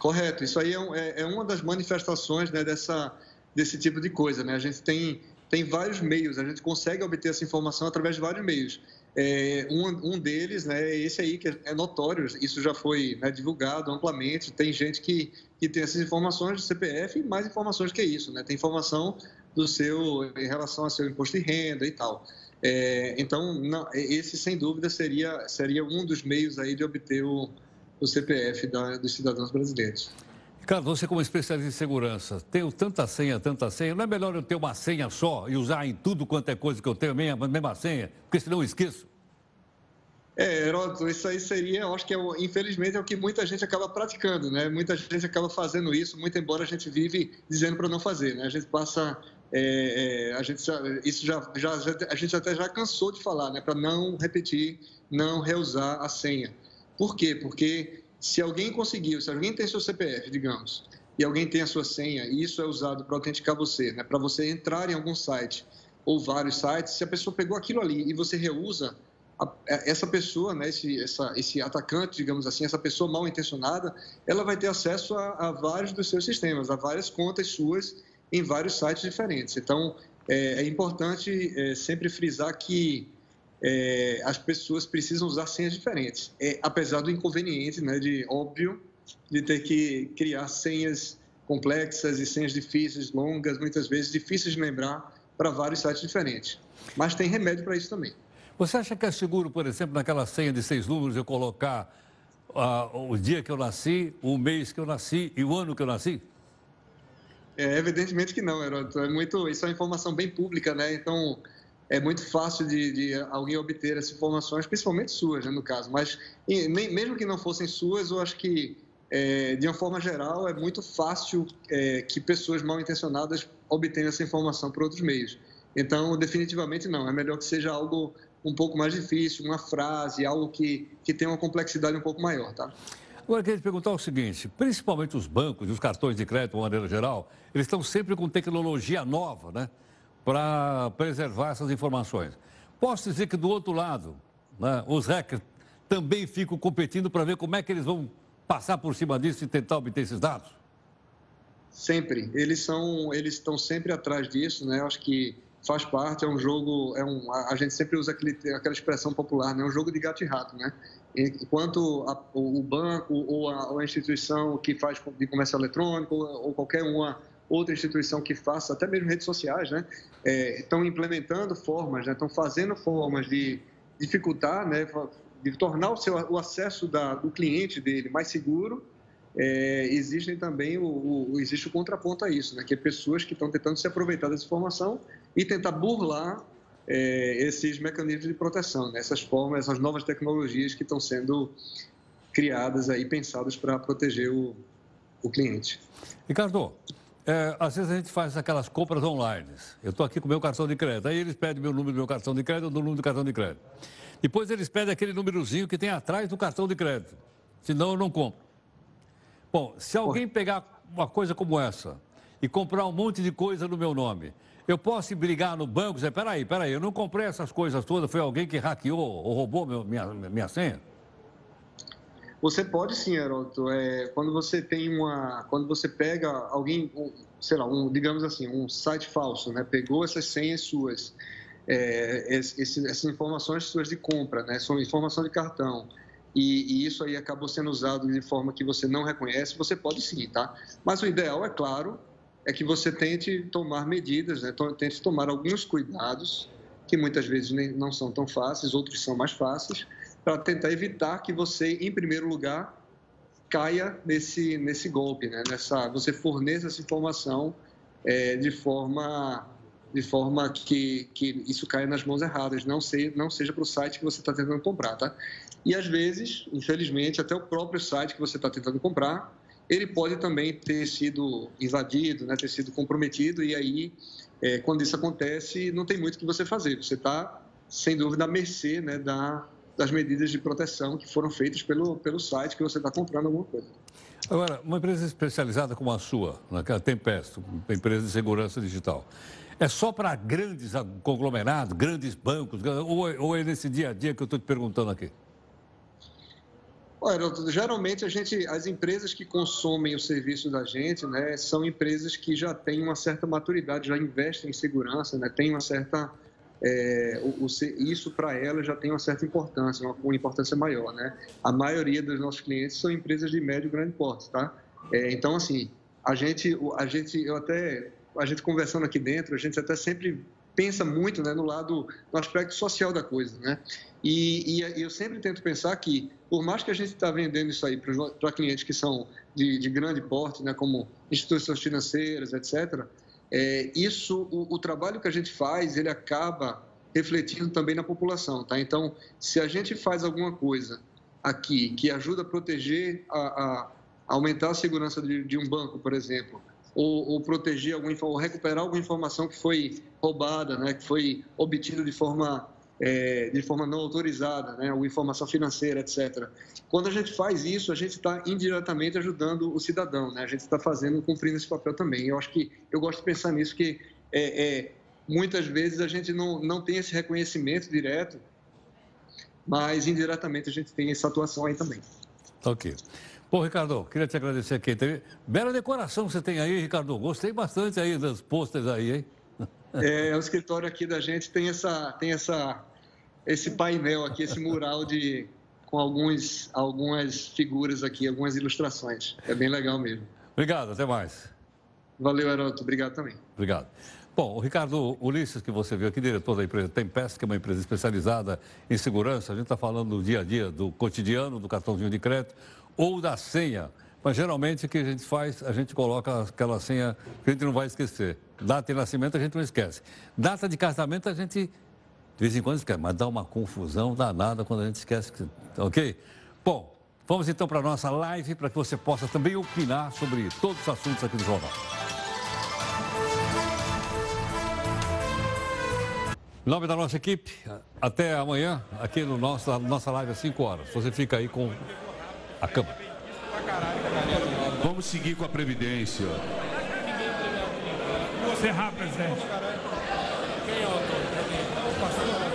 Correto, isso aí é, é, é uma das manifestações né, dessa, desse tipo de coisa. Né? A gente tem tem vários meios, a gente consegue obter essa informação através de vários meios. É, um, um, deles né, é esse aí, que é, é notório, isso já foi né, divulgado amplamente. Tem gente que, que tem essas informações do CPF e mais informações que isso. Né? Tem informação do seu, em relação ao seu imposto de renda e tal. É, então, não, esse sem dúvida seria, seria um dos meios aí de obter o, o CPF da, dos cidadãos brasileiros. Ricardo, você como especialista em segurança, tenho tanta senha, tanta senha, não é melhor eu ter uma senha só e usar em tudo quanto é coisa que eu tenho, a mesma, mesma senha, porque senão eu esqueço? É, Heródoto, isso aí seria, eu acho que é, infelizmente é o que muita gente acaba praticando, né? Muita gente acaba fazendo isso, muito embora a gente vive dizendo para não fazer, né? A gente passa, é, é, a gente já, isso já, já, a gente até já cansou de falar, né? Para não repetir, não reusar a senha. Por quê? Porque se alguém conseguiu, se alguém tem seu CPF, digamos, e alguém tem a sua senha, e isso é usado para autenticar você, né, para você entrar em algum site ou vários sites, se a pessoa pegou aquilo ali e você reusa, é, essa pessoa, né, esse, essa, esse atacante, digamos assim, essa pessoa mal intencionada, ela vai ter acesso a, a vários dos seus sistemas, a várias contas suas em vários sites diferentes. Então, é, é importante é, sempre frisar que é, as pessoas precisam usar senhas diferentes. É, apesar do inconveniente, né, de óbvio, de ter que criar senhas complexas e senhas difíceis, longas, muitas vezes difíceis de lembrar para vários sites diferentes. Mas tem remédio para isso também. Você acha que é seguro, por exemplo, naquela senha de seis números, eu colocar uh, o dia que eu nasci, o mês que eu nasci e o ano que eu nasci? É, evidentemente que não, Heródoto. É muito, isso é uma informação bem pública, né? Então, é muito fácil de, de, alguém obter essas informações, principalmente suas, né, no caso. Mas e, mesmo que não fossem suas, eu acho que, é, de uma forma geral, é muito fácil é, que pessoas mal intencionadas obtenham essa informação por outros meios. Então, definitivamente não. É melhor que seja algo um pouco mais difícil, uma frase, algo que, que tenha uma complexidade um pouco maior, tá? Agora, queria te perguntar o seguinte: principalmente os bancos e os cartões de crédito, de maneira geral, eles estão sempre com tecnologia nova, né? para preservar essas informações. Posso dizer que do outro lado, né, os hackers também ficam competindo para ver como é que eles vão passar por cima disso e tentar obter esses dados? Sempre. Eles são, eles estão sempre atrás disso, né? Eu acho que faz parte, é um jogo, é um, a gente sempre usa aquele, aquela expressão popular, né? É um jogo de gato e rato, né? Enquanto a, o banco ou a, ou a, instituição que faz de comércio eletrônico ou, ou qualquer uma outra instituição que faça, até mesmo redes sociais, né, é, estão implementando formas, né, estão fazendo formas de dificultar, né, de tornar o, seu, o acesso da, do cliente dele mais seguro, é, existem também o, o, existe o contraponto a isso, né, que é pessoas que estão tentando se aproveitar dessa informação e tentar burlar é, esses mecanismos de proteção, né, essas formas, essas novas tecnologias que estão sendo criadas aí, pensadas para proteger o, o cliente. Ricardo, é, às vezes a gente faz aquelas compras online. Eu estou aqui com meu cartão de crédito. Aí eles pedem meu número do meu cartão de crédito ou do número do cartão de crédito. Depois eles pedem aquele númerozinho que tem atrás do cartão de crédito. Senão eu não compro. Bom, se alguém pegar uma coisa como essa e comprar um monte de coisa no meu nome, eu posso brigar no banco e dizer, peraí, peraí, eu não comprei essas coisas todas, foi alguém que hackeou ou roubou meu, minha, minha senha? Você pode sim, Heródoto. É, quando você tem uma, quando você pega alguém, um, sei lá, um, digamos assim, um site falso, né? Pegou essas senhas suas, é, esse, essas informações suas de compra, né? São informação de cartão. E, e, isso aí acabou sendo usado de forma que você não reconhece, você pode sim, tá? Mas o ideal, é claro, é que você tente tomar medidas, né? tente tomar alguns cuidados, que muitas vezes não são tão fáceis, outros são mais fáceis, para tentar evitar que você, em primeiro lugar, caia nesse, nesse golpe, né? Nessa, você forneça essa informação é, de forma de forma que, que isso caia nas mãos erradas, não, se, não seja para o site que você está tentando comprar, tá? E às vezes, infelizmente, até o próprio site que você está tentando comprar, ele pode também ter sido invadido, né, ter sido comprometido, e aí, é, quando isso acontece, não tem muito o que você fazer. Você está, sem dúvida, à mercê né, da, das medidas de proteção que foram feitas pelo, pelo site que você está comprando alguma coisa. Agora, uma empresa especializada como a sua, naquela né, Tempest, uma empresa de segurança digital, é só para grandes conglomerados, grandes bancos, ou, é, ou é nesse dia a dia que eu estou te perguntando aqui? Geralmente a gente, as empresas que consomem o serviço da gente, né, são empresas que já têm uma certa maturidade, já investem em segurança, né, tem uma certa é, o, o, isso para elas já tem uma certa importância, uma, uma, importância maior, né? A maioria dos nossos clientes são empresas de médio e grande porte, tá? É, então, assim, a gente, a gente, eu até, a gente conversando aqui dentro, a gente até sempre pensa muito, né, no lado, no aspecto social da coisa, né? E, e eu sempre tento pensar que, por mais que a gente está vendendo isso aí para clientes que são de, de, grande porte, né, como instituições financeiras, etc., é, isso, o, o, trabalho que a gente faz, ele acaba refletindo também na população, tá? Então, se a gente faz alguma coisa aqui que ajuda a proteger, a, a aumentar a segurança de, de, um banco, por exemplo, ou, ou proteger alguma, ou recuperar alguma informação que foi roubada, né, que foi obtida de forma é, de forma não autorizada, né, ou informação financeira, etc. Quando a gente faz isso, a gente está indiretamente ajudando o cidadão, né? A gente está fazendo, cumprindo esse papel também. Eu acho que eu gosto de pensar nisso que é, é, muitas vezes a gente não, não tem esse reconhecimento direto, mas indiretamente a gente tem essa atuação aí também. Ok. Pô, Ricardo, queria te agradecer aqui. Bela decoração que você tem aí, Ricardo. Gostei bastante aí das posters aí, hein? É, o escritório aqui da gente tem essa, tem essa esse painel aqui, esse mural de com alguns, algumas figuras aqui, algumas ilustrações. É bem legal mesmo. Obrigado, até mais. Valeu, Heroto. Obrigado também. Obrigado. Bom, o Ricardo Ulisses, que você viu aqui, diretor da empresa Tempest, que é uma empresa especializada em segurança, a gente está falando do dia a dia, do cotidiano, do cartãozinho de crédito ou da senha. Mas geralmente o que a gente faz, a gente coloca aquela senha que a gente não vai esquecer. Data de nascimento a gente não esquece. Data de casamento a gente de vez em quando esquece, mas dá uma confusão danada quando a gente esquece. Que... Ok? Bom, vamos então para a nossa live para que você possa também opinar sobre todos os assuntos aqui do jornal. Em nome da nossa equipe, até amanhã, aqui no nosso, na nossa live às 5 horas. Você fica aí com a câmera. Vamos seguir com a Previdência. Você rápido, presidente. Quem é o Gracias.